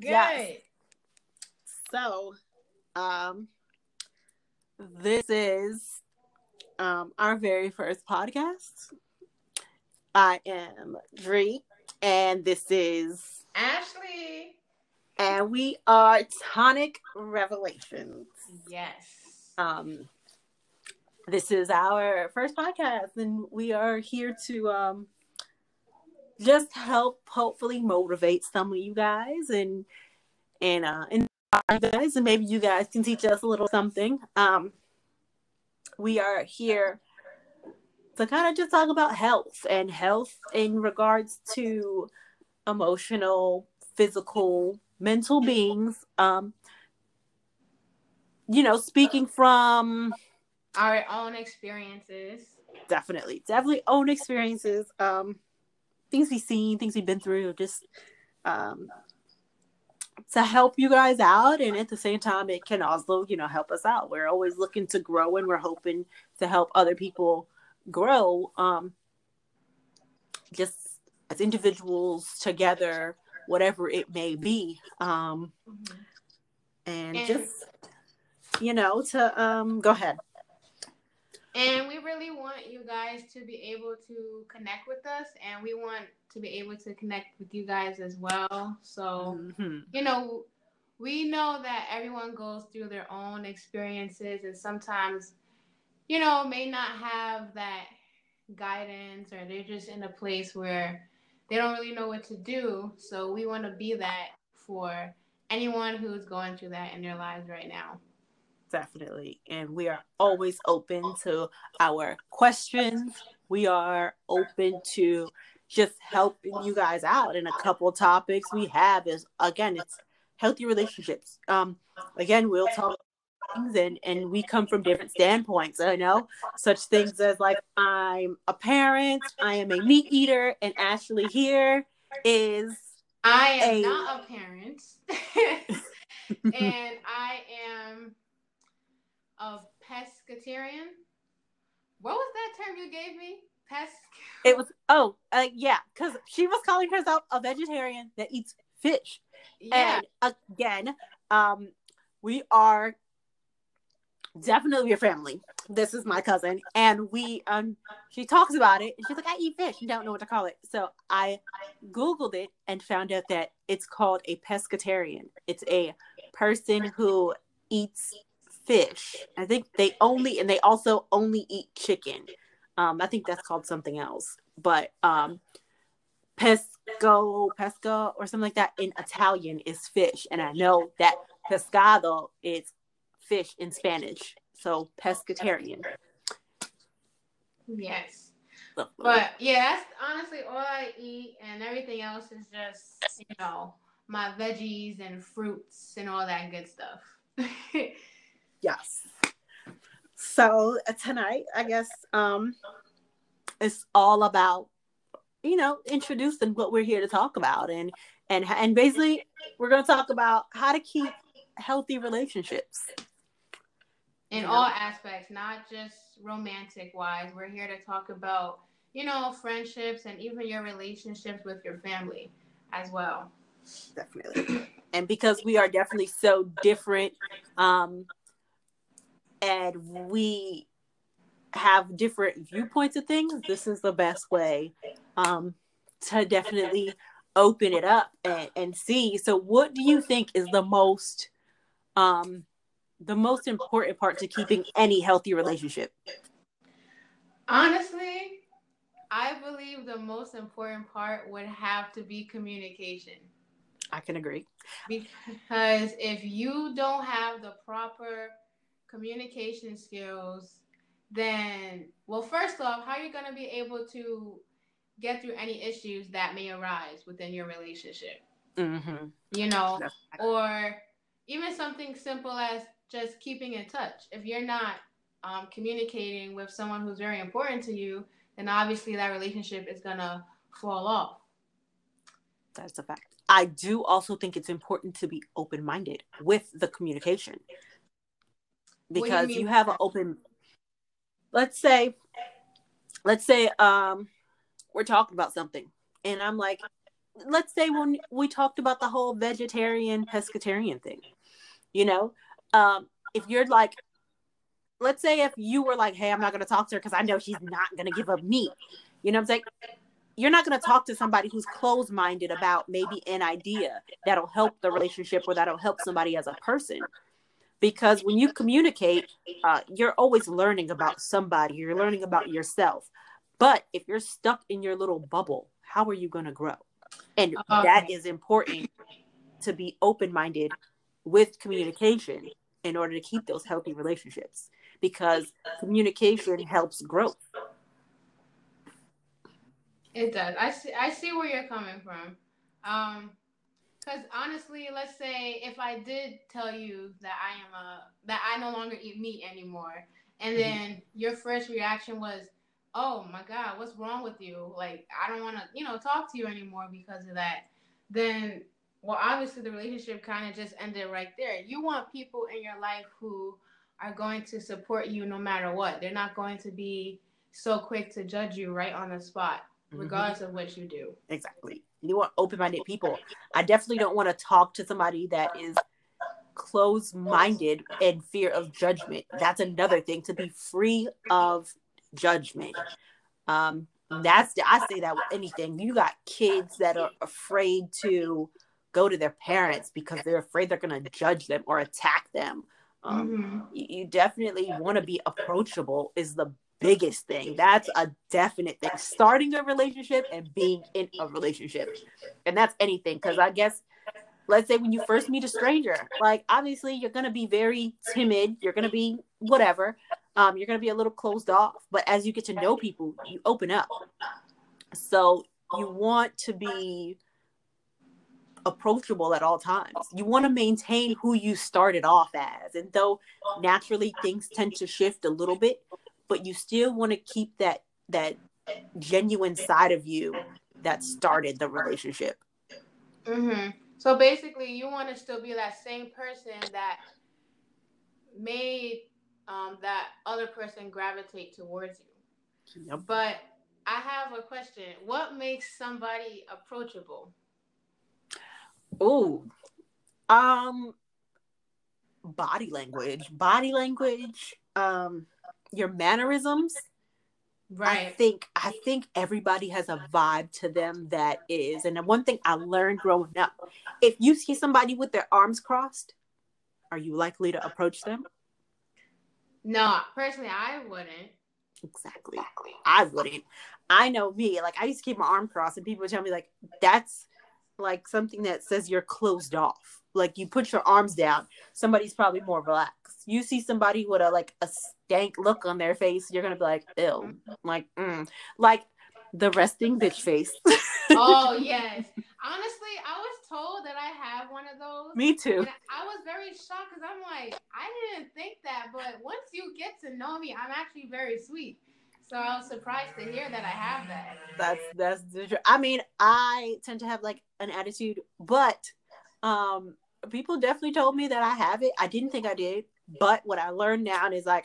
Good. Yes. So, um, this is um our very first podcast. I am Dree, and this is Ashley. and we are Tonic Revelations. Yes. Um, this is our first podcast, and we are here to um just help, hopefully, motivate some of you guys and and uh inspire you guys, and maybe you guys can teach us a little something. Um, we are here to kind of just talk about health and health in regards to emotional, physical, mental beings. Um, you know, speaking from Our own experiences. definitely, definitely own experiences, um, things we've seen, things we've been through, just um, to help you guys out, and at the same time, it can also, you know, help us out. We're always looking to grow, and we're hoping to help other people grow, um, just as individuals together, whatever it may be, um, and, And- just you know, to um, go ahead. And we really want you guys to be able to connect with us, and we want to be able to connect with you guys as well. So, Mhm. you know, we know that everyone goes through their own experiences, and sometimes, you know, may not have that guidance, or they're just in a place where they don't really know what to do. So, we want to be that for anyone who's going through that in their lives right now. Definitely. And we are always open to our questions. We are open to just helping you guys out. And a couple topics we have is again, it's healthy relationships. Um, again, we'll talk things and, and we come from different standpoints, i know, such things as like I'm a parent, I am a meat eater, and Ashley here is I am a- not a parent, and I am a pescatarian. What was that term you gave me? Pesc. It was oh uh, yeah, because she was calling herself a vegetarian that eats fish. Yeah. And again, um, we are definitely your family. This is my cousin, and we um she talks about it and she's like, I eat fish and don't know what to call it. So I Googled it and found out that it's called a pescatarian. It's a person who eats fish. I think they only and they also only eat chicken. Um, I think that's called something else. But um pesco, pesca, or something like that in Italian is fish. And I know that pescado is fish in Spanish. So pescatarian. yes. But yeah, that's honestly all I eat, and everything else is just you know my veggies and fruits and all that good stuff. Yes. So uh, tonight, I guess um it's all about you know introducing what we're here to talk about and and and basically we're going to talk about how to keep healthy relationships. in all aspects, not just romantic wise. We're here to talk about, you know, friendships and even your relationships with your family as well. definitely and because we are definitely so different um and we have different viewpoints of things this is the best way um to definitely open it up and, and see. So what do you think is the most um the most important part to keeping any healthy relationship? Honestly, I believe the most important part would have to be communication. i can agree. Because if you don't have the proper communication skills, then, well, first off, how are you going to be able to get through any issues that may arise within your relationship? mm-hmm. You know, or even something simple as just keeping in touch. If you're not um, communicating with someone who's very important to you, then obviously that relationship is going to fall off. That's a fact. I do also think it's important to be open minded with the communication Do you because you have an open. Let's say, let's say, um, we're talking about something, and I'm like, let's say when we talked about the whole vegetarian pescatarian thing, you know, um, if you're like, let's say if you were like, hey, I'm not going to talk to her because I know she's not going to give up meat, you know what I'm saying? You're not going to talk to somebody who's closed minded about maybe an idea that'll help the relationship or that'll help somebody as a person. Because when you communicate, uh, you're always learning about somebody, you're learning about yourself. But if you're stuck in your little bubble, how are you going to grow? And okay. that is important to be open minded with communication in order to keep those healthy relationships because communication helps growth. It does. I see. I see where you're coming from. Um, because honestly, let's say if I did tell you that I am a that I no longer eat meat anymore, and mm-hmm. then mm-hmm. your first reaction was, "Oh my God, what's wrong with you? Like I don't want to, you know, talk to you anymore because of that." Then well, obviously the relationship kind of just ended right there. You want people in your life who are going to support you no matter what. They're not going to be so quick to judge you right on the spot. Regardless mm-hmm. of what you do. Exactly. You want open minded people. I definitely don't want to talk to somebody that is closed minded and fear of judgment. That's another thing to be free of judgment. Um, that's the, I say that with anything. You got kids that are afraid to go to their parents because they're afraid they're going to judge them or attack them. Um, mm-hmm. you, you definitely want to be approachable is the biggest thing. That's a definite thing. Starting a relationship and being in a relationship. And that's anything. Because I guess, let's say when you first meet a stranger, like obviously you're going to be very timid. You're going to be whatever. Um, you're going to be a little closed off. But as you get to know people, you open up. So you want to be approachable at all times. You want to maintain who you started off as. And though naturally things tend to shift a little bit, but you still want to keep that that genuine side of you that started the relationship. Mhm. So basically you want to still be that same person that made um, that other person gravitate towards you. Yep. But I have a question. What makes somebody approachable? Oh, um, body language, body language, um, your mannerisms. Right. I think I think everybody has a vibe to them that is, and one thing I learned growing up: if you see somebody with their arms crossed, are you likely to approach them? No, personally, I wouldn't. Exactly. I wouldn't. I know me. Like I used to keep my arm crossed, and people would tell me like, "That's like something that says you're closed off. Like you put your arms down, somebody's probably more relaxed. You see somebody with a like a stank look on their face, you're gonna be like, ill. Like, mm. like the resting bitch face. oh yes. Honestly, I was told that I have one of those. Me too. I was very shocked because I'm like, I didn't think that, but once you get to know me, I'm actually very sweet. So I was surprised to hear that I have that. That's that's the. I mean, I tend to have like an attitude, but um people definitely told me that I have it. I didn't think I did, but what I learned now is like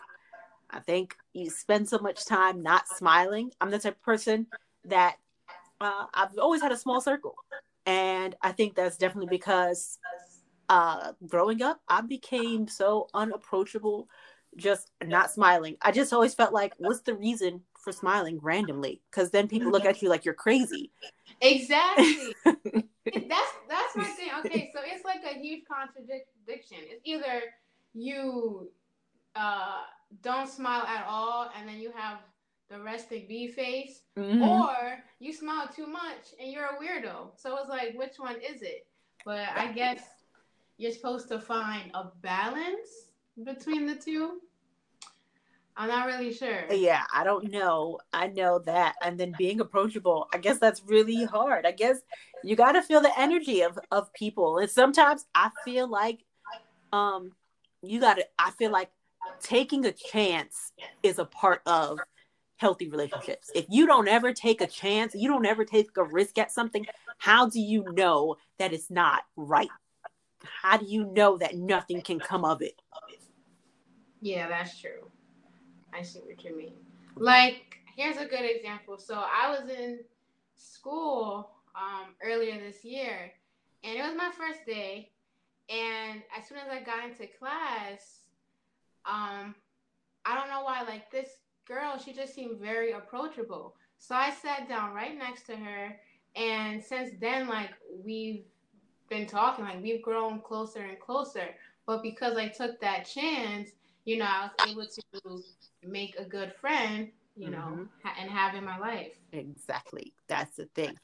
I think you spend so much time not smiling. I'm the type of person that uh, I've always had a small circle, and I think that's definitely because uh, growing up, I became so unapproachable just not smiling. I just always felt like, what's the reason for smiling randomly? Because then people look at you like you're crazy. Exactly. that's that's my thing. Okay, so it's like a huge contradiction. It's either you uh, don't smile at all, and then you have the resting bee face, mm-hmm. or you smile too much and you're a weirdo. So it's like, which one is it? But I guess you're supposed to find a balance between the two. I'm not really sure. Yeah, I don't know. I know that. And then being approachable, I guess that's really hard. I guess you got to feel the energy of of people. And sometimes I feel like um you got to I feel like taking a chance is a part of healthy relationships. If you don't ever take a chance, you don't ever take a risk at something, how do you know that it's not right? How do you know that nothing can come of it? Yeah, that's true. I see what you mean. Like, here's a good example. So I was in school um, earlier this year, and it was my first day. And as soon as I got into class, um, I don't know why, like this girl, she just seemed very approachable. So I sat down right next to her, and since then, like we've been talking, like we've grown closer and closer. But because I took that chance, you know, I was able to make a good friend, you know, mm-hmm. ha- and have in my life. Exactly. That's the thing.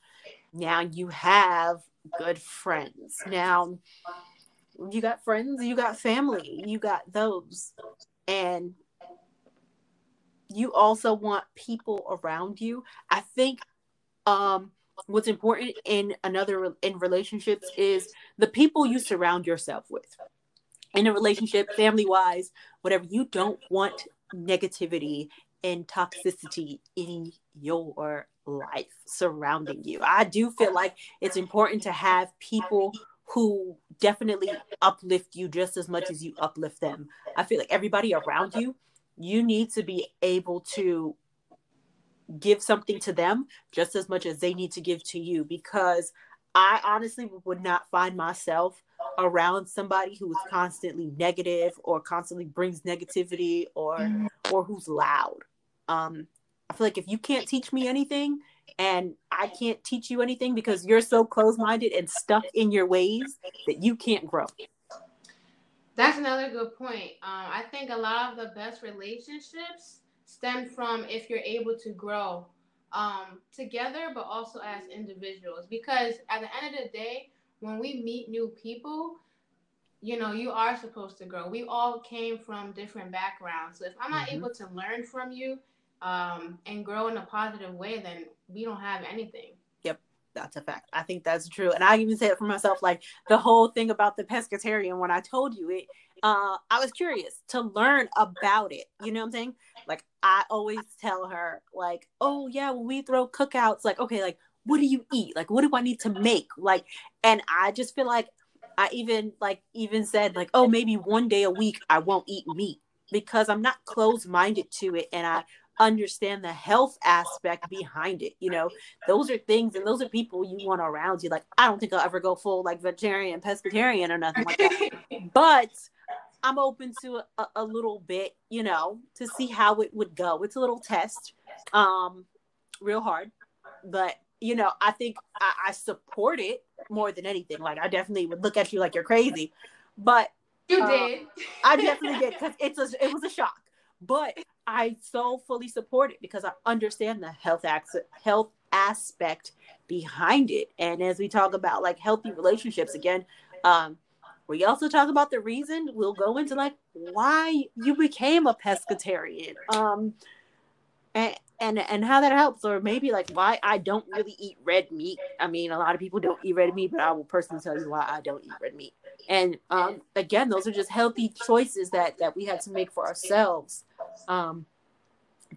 Now you have good friends. Now you got friends, you got family, you got those. And you also want people around you. I think um what's important in another in relationships is the people you surround yourself with in a relationship family wise whatever you don't want negativity and toxicity in your life surrounding you. I do feel like it's important to have people who definitely uplift you just as much as you uplift them. I feel like everybody around you you need to be able to give something to them just as much as they need to give to you because I honestly would not find myself around somebody who is constantly negative or constantly brings negativity or mm-hmm. or who's loud. Um I feel like if you can't teach me anything and I can't teach you anything because you're so close-minded and stuck in your ways that you can't grow. That's another good point. Um, I think a lot of the best relationships stem from if you're able to grow um, together, but also as individuals. Because at the end of the day, when we meet new people, you know, you are supposed to grow. We all came from different backgrounds. So if I'm not mm-hmm. able to learn from you um, and grow in a positive way, then we don't have anything. Yep, that's a fact. I think that's true. And I even say it for myself, like the whole thing about the pescatarian, when I told you it, uh, I was curious to learn about it. You know what I'm saying? Like I always tell her, like, oh yeah, when we throw cookouts, like, okay, like what do you eat? Like what do I need to make? Like, and I just feel like I even like even said like, oh, maybe one day a week I won't eat meat because I'm not closed minded to it and I understand the health aspect behind it. You know, those are things and those are people you want around you. Like, I don't think I'll ever go full like vegetarian, pescatarian or nothing like that. but I'm open to a, a, little bit, you know, to see how it would go. It's a little test, um, real hard, but you know, I think I, I support it more than anything. Like, I definitely would look at you like you're crazy, but you uh, did. I definitely did because it's a, it was a shock, but I so fully support it because I understand the health ac- health aspect behind it. And as we talk about like healthy relationships again, um, we also talk about the reason. We'll go into like why you became a pescatarian, um, and and and how that helps, or maybe like why I don't really eat red meat. I mean, a lot of people don't eat red meat, but I will personally tell you why I don't eat red meat. And um, again, those are just healthy choices that that we had to make for ourselves. Um,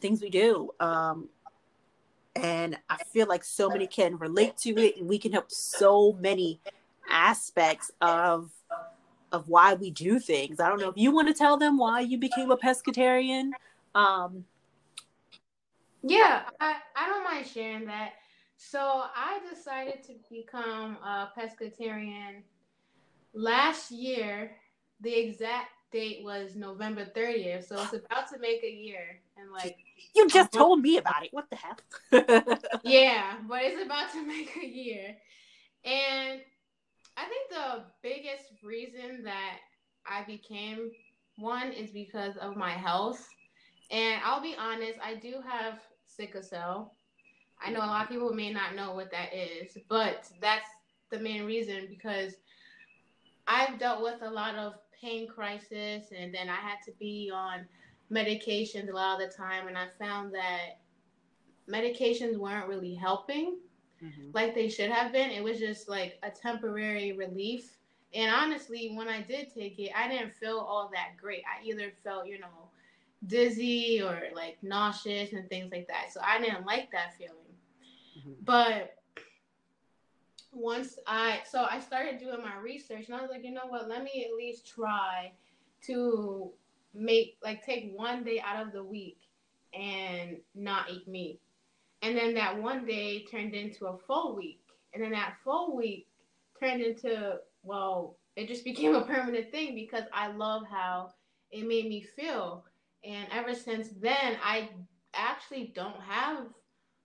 things we do. Um, and I feel like so many can relate to it, and we can help so many aspects of of why we do things. I don't know if you want to tell them why you became a pescatarian. Um, yeah, I, I don't mind sharing that. So I decided to become a pescatarian last year. The exact date was November 30th, so it's about to make a year. And like you just told me about it. What the hell? yeah, but it's about to make a year. And I think the biggest reason that I became one is because of my health. And I'll be honest, I do have sickle cell. I know a lot of people may not know what that is, but that's the main reason because I've dealt with a lot of pain crisis and then I had to be on medications a lot of the time and I found that medications weren't really helping mm-hmm. like they should have been. It was just like a temporary relief. And honestly, when I did take it, I didn't feel all that great. I either felt, you know, dizzy or like nauseous and things like that. So I didn't like that feeling. Mm-hmm. But once I so I started doing my research and I was like, you know what, let me at least try to make like take one day out of the week and not eat meat. And then that one day turned into a full week. And then that full week turned into, well, it just became a permanent thing because I love how it made me feel. And ever since then, I actually don't have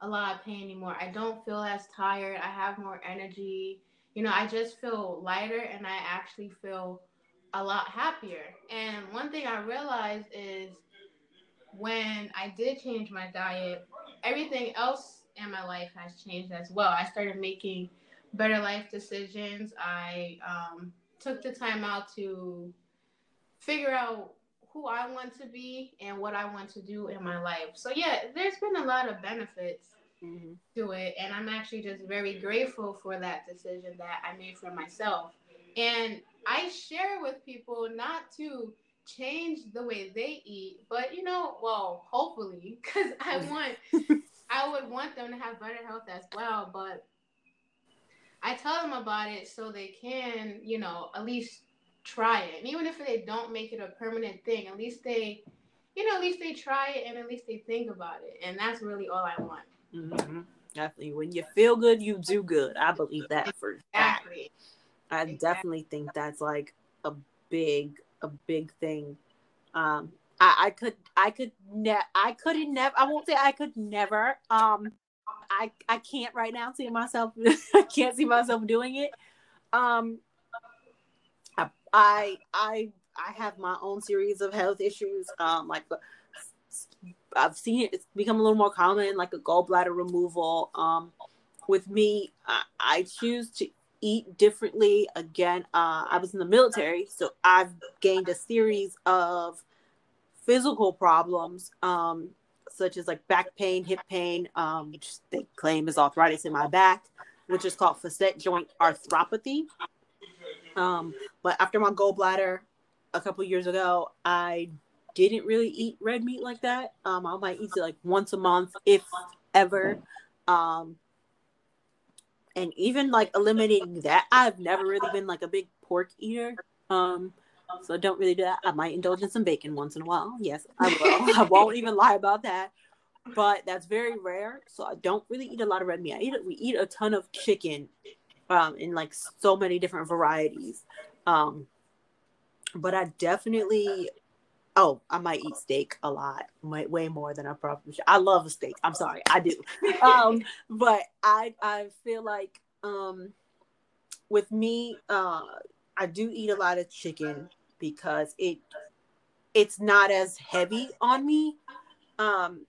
a lot of pain anymore. I don't feel as tired. I have more energy. You know, I just feel lighter and I actually feel a lot happier. And one thing I realized is when I did change my diet, everything else in my life has changed as well. I started making better life decisions. I um, took the time out to figure out who I want to be and what I want to do in my life. So yeah, there's been a lot of benefits mm-hmm. to it, and I'm actually just very grateful for that decision that I made for myself. And I share with people not to change the way they eat, but you know, well, hopefully, because I want, I would want them to have better health as well. But I tell them about it so they can, you know, at least try it. And even if they don't make it a permanent thing, at least they, you know, at least they try it and at least they think about it. And that's really all I want. Mm-hmm. Definitely. When you feel good, you do good. I believe that for exactly. I exactly. definitely think that's like a big, a big thing. Um, I, I could, I could, ne- I couldn't never. I won't say I could never. Um, I, I can't right now see myself. I can't see myself doing it. Um, I I I have my own series of health issues. Um, like I've seen it; it's become a little more common, like a gallbladder removal. Um, with me, I, I choose to eat differently. Again, uh, I was in the military, so I've gained a series of physical problems, um, such as like back pain, hip pain, um, which they claim is arthritis in my back, which is called facet joint arthropathy. Um, but after my gallbladder a couple years ago, I didn't really eat red meat like that. Um, I might eat it like once a month, if ever. Um, and even like eliminating that, I've never really been like a big pork eater. Um, so I don't really do that. I might indulge in some bacon once in a while. Yes, I will. I won't even lie about that. But that's very rare. So I don't really eat a lot of red meat. I eat we eat a ton of chicken um, in like so many different varieties. Um, but I definitely, oh, I might eat steak a lot, way, way more than I probably should. I love a steak. I'm sorry, I do. um, but I, I feel like, um, with me, uh, I do eat a lot of chicken because it, it's not as heavy on me. Um,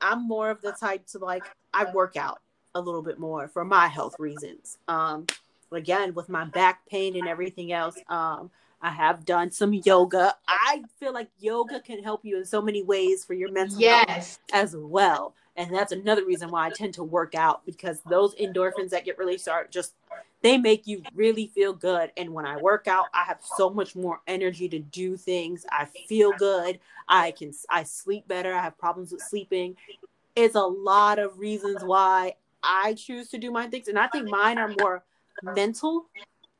I'm more of the type to like I work out a little bit more for my health reasons. Um, again, with my back pain and everything else, um, I have done some yoga. I feel like yoga can help you in so many ways for your mental yes. health as well. And that's another reason why I tend to work out because those endorphins that get released are just they make you really feel good. And when I work out, I have so much more energy to do things. I feel good. I can I sleep better. I have problems with sleeping. It's a lot of reasons why I choose to do my things, and I think mine are more mental,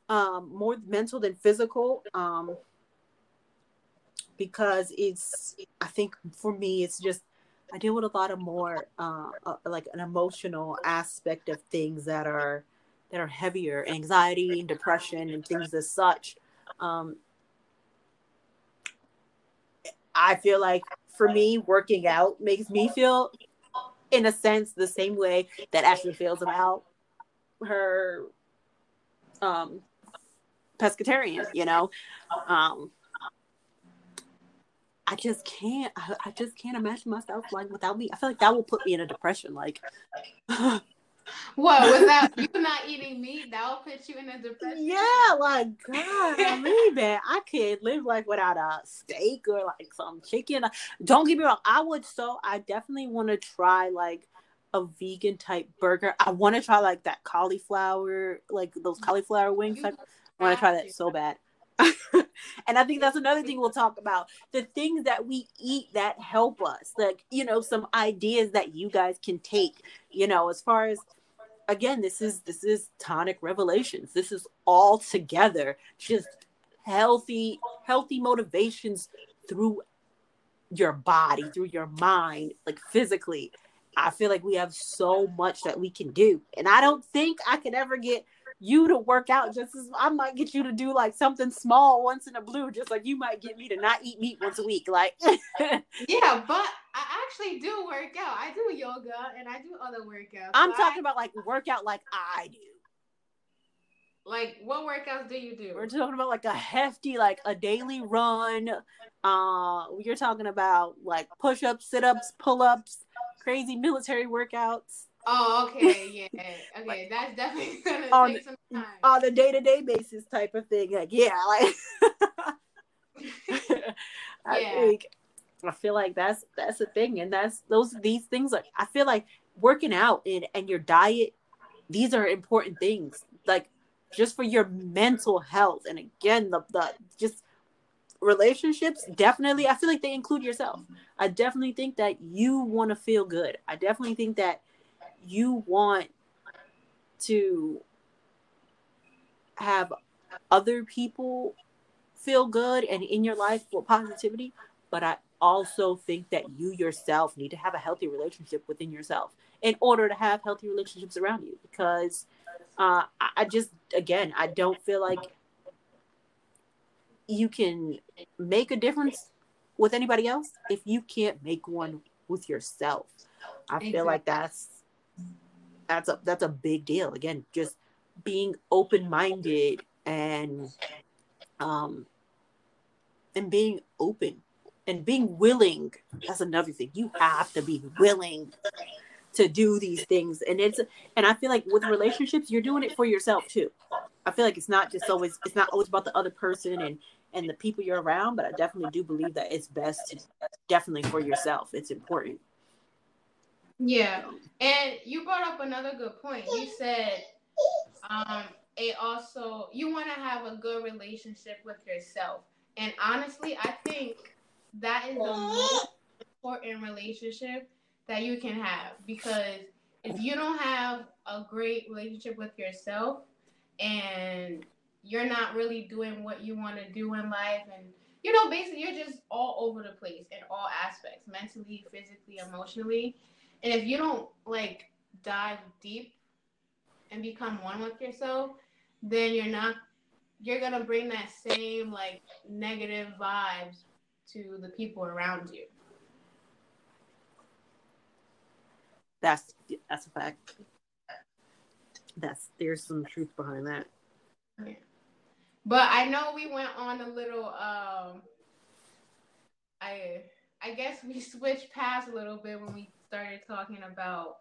um, more mental than physical. Um, because it's, I think for me, it's just I deal with a lot of more uh, uh, like an emotional aspect of things that are that are heavier, anxiety and depression and things as such. Um, I feel like for me, working out makes me feel in a sense the same way that Ashley feels about her um pescatarian, you know. Um I just can't I, just can't imagine myself like without me. I feel like that will put me in a depression. Like What without you not eating meat, that will put you in a depression. Yeah, like God, I man, I can't live like without a steak or like some chicken. Don't get me wrong, I would so I definitely want to try like a vegan type burger. I want to try like that cauliflower, like those cauliflower wings. I want to try that so bad. and I think that's another thing we'll talk about the things that we eat that help us, like, you know, some ideas that you guys can take, you know, as far as again, this is this is tonic revelations. This is all together, just healthy, healthy motivations through your body, through your mind, like physically. I feel like we have so much that we can do. And I don't think I could ever get you to work out just as I might get you to do like something small once in a blue, just like you might get me to not eat meat once a week. Like Yeah, but actually do work out. I do yoga and I do other workouts. I'm so talking I... about like workout like I do. Like what workouts do you do? We're talking about like a hefty, like a daily run. Uh you're talking about like push ups, sit ups, pull ups, crazy military workouts. Oh, okay, yeah, okay, like, that's definitely gonna on, take some time on a day to day basis type of thing. Like, yeah, like I yeah. think I feel like that's that's the thing, and that's those these things. Like, I feel like working out and and your diet, these are important things. Like, just for your mental health, and again, the the just relationships definitely i feel like they include yourself i definitely think that you want to feel good i definitely think that you want to have other people feel good and in your life with positivity but i also think that you yourself need to have a healthy relationship within yourself in order to have healthy relationships around you because uh, I just again i don't feel like you can make a difference with anybody else if you can't make one with yourself. I exactly. feel like that's that's a that's a big deal. Again, just being open minded and um and being open and being willing. That's another thing. You have to be willing to do these things. And it's and I feel like with relationships, you're doing it for yourself too. I feel like it's not just always it's not always about the other person and and the people you're around, but I definitely do believe that it's best definitely for yourself. It's important. Yeah. And you brought up another good point. You said um it also you want to have a good relationship with yourself. And honestly, I think that is the oh. most important relationship that you can have. Because if you don't have a great relationship with yourself and you're not really doing what you want to do in life and you know basically you're just all over the place in all aspects mentally physically emotionally and if you don't like dive deep and become one with yourself then you're not you're gonna bring that same like negative vibes to the people around you that's that's a fact that's there's some truth behind that yeah. But I know we went on a little um I I guess we switched past a little bit when we started talking about,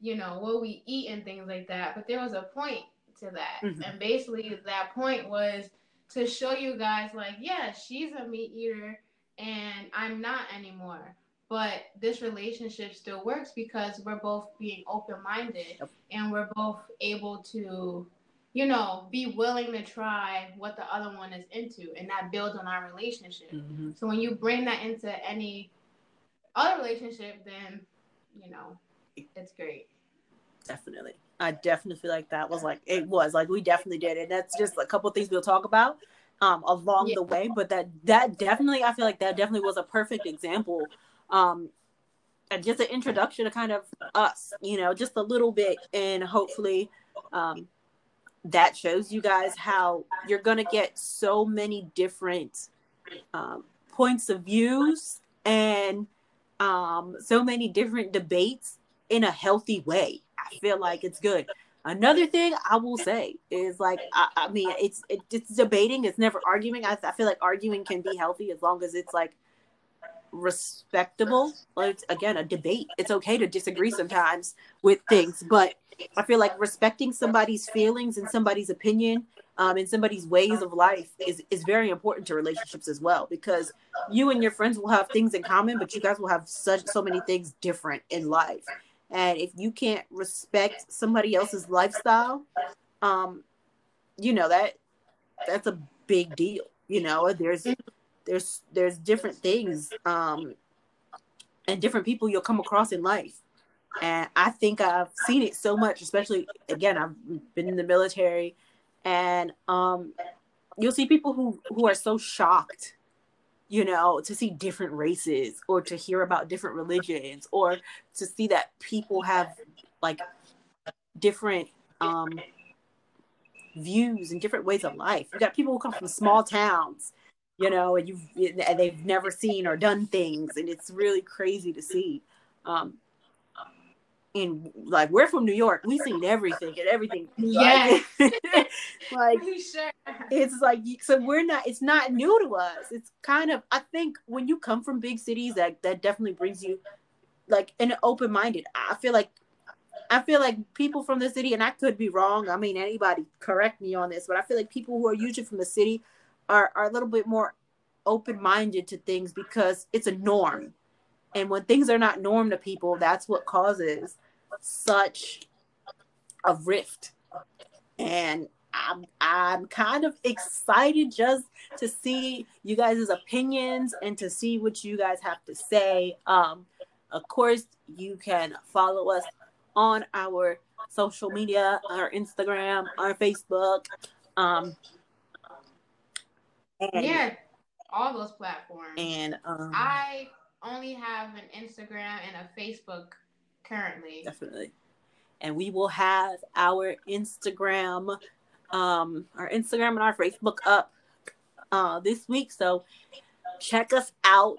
you know, what we eat and things like that. But there was a point to that. Mm-hmm. And basically that point was to show you guys like, yeah, she's a meat eater and I'm not anymore. But this relationship still works because we're both being open minded yep. and we're both able to you know, be willing to try what the other one is into, and that builds on our relationship. Mm-hmm. So when you bring that into any other relationship, then you know, it's great. Definitely. I definitely feel like that was like it was like we definitely did and that's just a couple things we'll talk about um along yeah. the way but that that definitely I feel like that definitely was a perfect example um and just an introduction to kind of us you know just a little bit and hopefully um that shows you guys how you're going to get so many different um, points of views and um, so many different debates in a healthy way. I feel like it's good. Another thing I will say is like I, I mean it's it, it's debating. It's never arguing. I, I feel like arguing can be healthy as long as it's like respectable. Like again, a debate. It's okay to disagree sometimes with things, but I feel like respecting somebody's feelings and somebody's opinion um, and somebody's ways of life is is very important to relationships as well because you and your friends will have things in common, but you guys will have such so many things different in life. And if you can't respect somebody else's lifestyle, um, you know that that's a big deal. You know, there's there's there's different things um, and different people you'll come across in life and i think i've seen it so much especially again i've been in the military and um, you'll see people who who are so shocked you know, to see different races or to hear about different religions or to see that people have like different um views and different ways of life. You got people who come from small towns, you know, and you've and they've never seen or done things, and it's really crazy to see. Um, and like we're from New York, we've seen everything and everything. Yeah, like sure. it's like so we're not. It's not new to us. It's kind of I think when you come from big cities, that that definitely brings you like an open minded. I feel like I feel like people from the city, and I could be wrong. I mean, anybody correct me on this, but I feel like people who are usually from the city are, are a little bit more open minded to things because it's a norm. And when things are not norm to people, that's what causes such a rift. And I'm I'm kind of excited just to see you guys' opinions and to see what you guys have to say. Um, of course, you can follow us on our social media, our Instagram, our Facebook. Um, yeah, all those platforms. And um, I only have an Instagram and a Facebook currently. Definitely. And we will have our Instagram, um, our Instagram and our Facebook up uh, this week. So check us out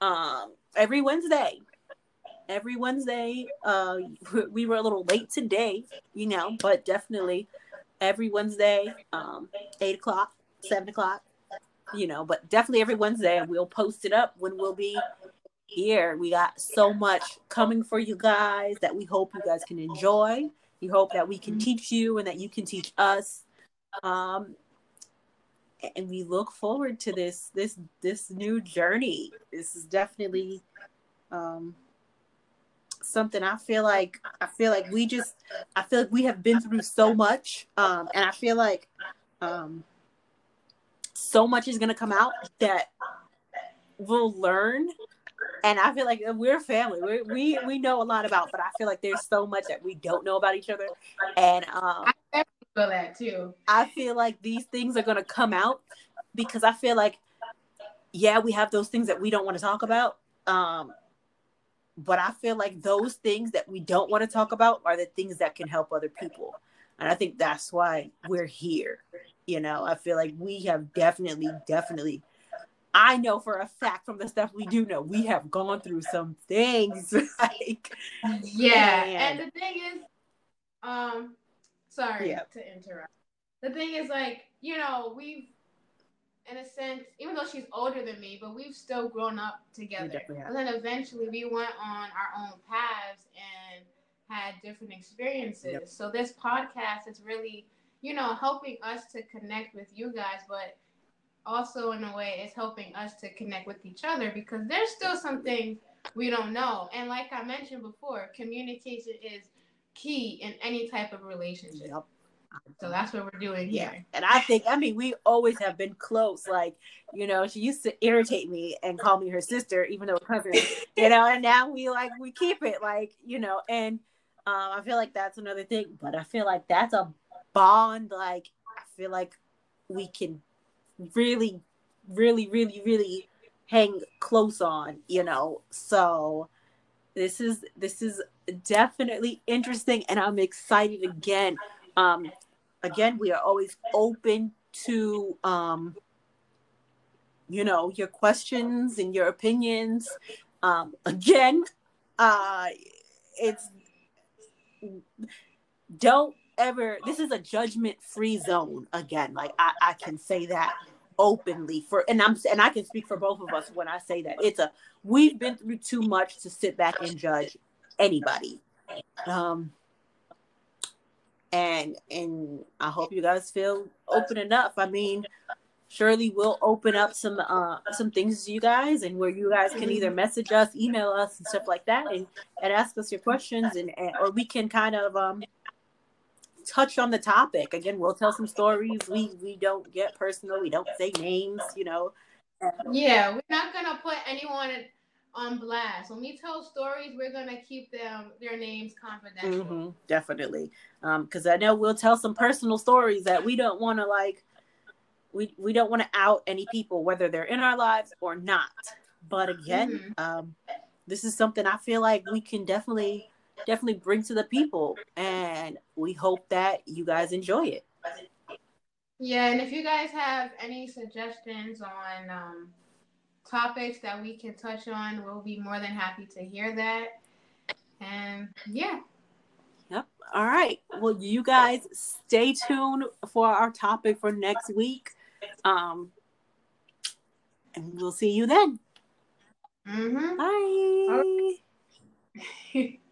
um, every Wednesday every Wednesday. Uh, we were a little late today, you know, but definitely every Wednesday, um, eight o'clock, seven o'clock, you know, but definitely every Wednesday, we'll post it up when we'll be here. We got so much coming for you guys that we hope you guys can enjoy. We hope that we can mm-hmm. teach you and that you can teach us. Um, and we look forward to this this this new journey. This is definitely um something I feel like I feel like we just I feel like we have been through so much um and I feel like um so much is going to come out that we'll learn and I feel like we're family. we we we know a lot about, but I feel like there's so much that we don't know about each other. And um, I feel that too. I feel like these things are gonna come out because I feel like, yeah, we have those things that we don't want to talk about. Um, but I feel like those things that we don't want to talk about are the things that can help other people. And I think that's why we're here. You know, I feel like we have definitely, definitely, I know for a fact from the stuff we do know, we have gone through some things. like, yeah. And, and the thing is, um, sorry yeah. to interrupt. The thing is, like, you know, we've in a sense, even though she's older than me, but we've still grown up together. And then eventually we went on our own paths and had different experiences. Yep. So this podcast is really, you know, helping us to connect with you guys, but also in a way it's helping us to connect with each other because there's still some things we don't know. And like I mentioned before, communication is key in any type of relationship. Yep. So that's what we're doing yeah. here. And I think, I mean, we always have been close. Like, you know, she used to irritate me and call me her sister, even though we're you know, and now we like, we keep it like, you know, and um, I feel like that's another thing, but I feel like that's a bond. Like, I feel like we can really, really, really, really hang close on, you know, so this is, this is definitely interesting and I'm excited again um, again, we are always open to, um, you know, your questions and your opinions. Um, again, uh, it's don't ever. This is a judgment-free zone. Again, like I, I can say that openly for and I'm and I can speak for both of us when I say that it's a we've been through too much to sit back and judge anybody. Um and and I hope you guys feel open enough. I mean, surely we'll open up some uh some things to you guys and where you guys can either message us, email us and stuff like that and, and ask us your questions and, and or we can kind of um touch on the topic. Again, we'll tell some stories. We we don't get personal, we don't say names, you know. Yeah, we're not gonna put anyone on blast. When we tell stories, we're gonna keep them their names confidential. Mm-hmm, definitely, because um, I know we'll tell some personal stories that we don't want to like. we we don't want to out any people whether they're in our lives or not. But again, mm-hmm. um, this is something I feel like we can definitely definitely bring to the people, and we hope that you guys enjoy it. Yeah, and if you guys have any suggestions on um, topics that we can touch on, we'll be more than happy to hear that. And yeah. Yep. All right. Well, you guys stay tuned for our topic for next week. Um, and we'll see you then. Mm-hmm. Bye.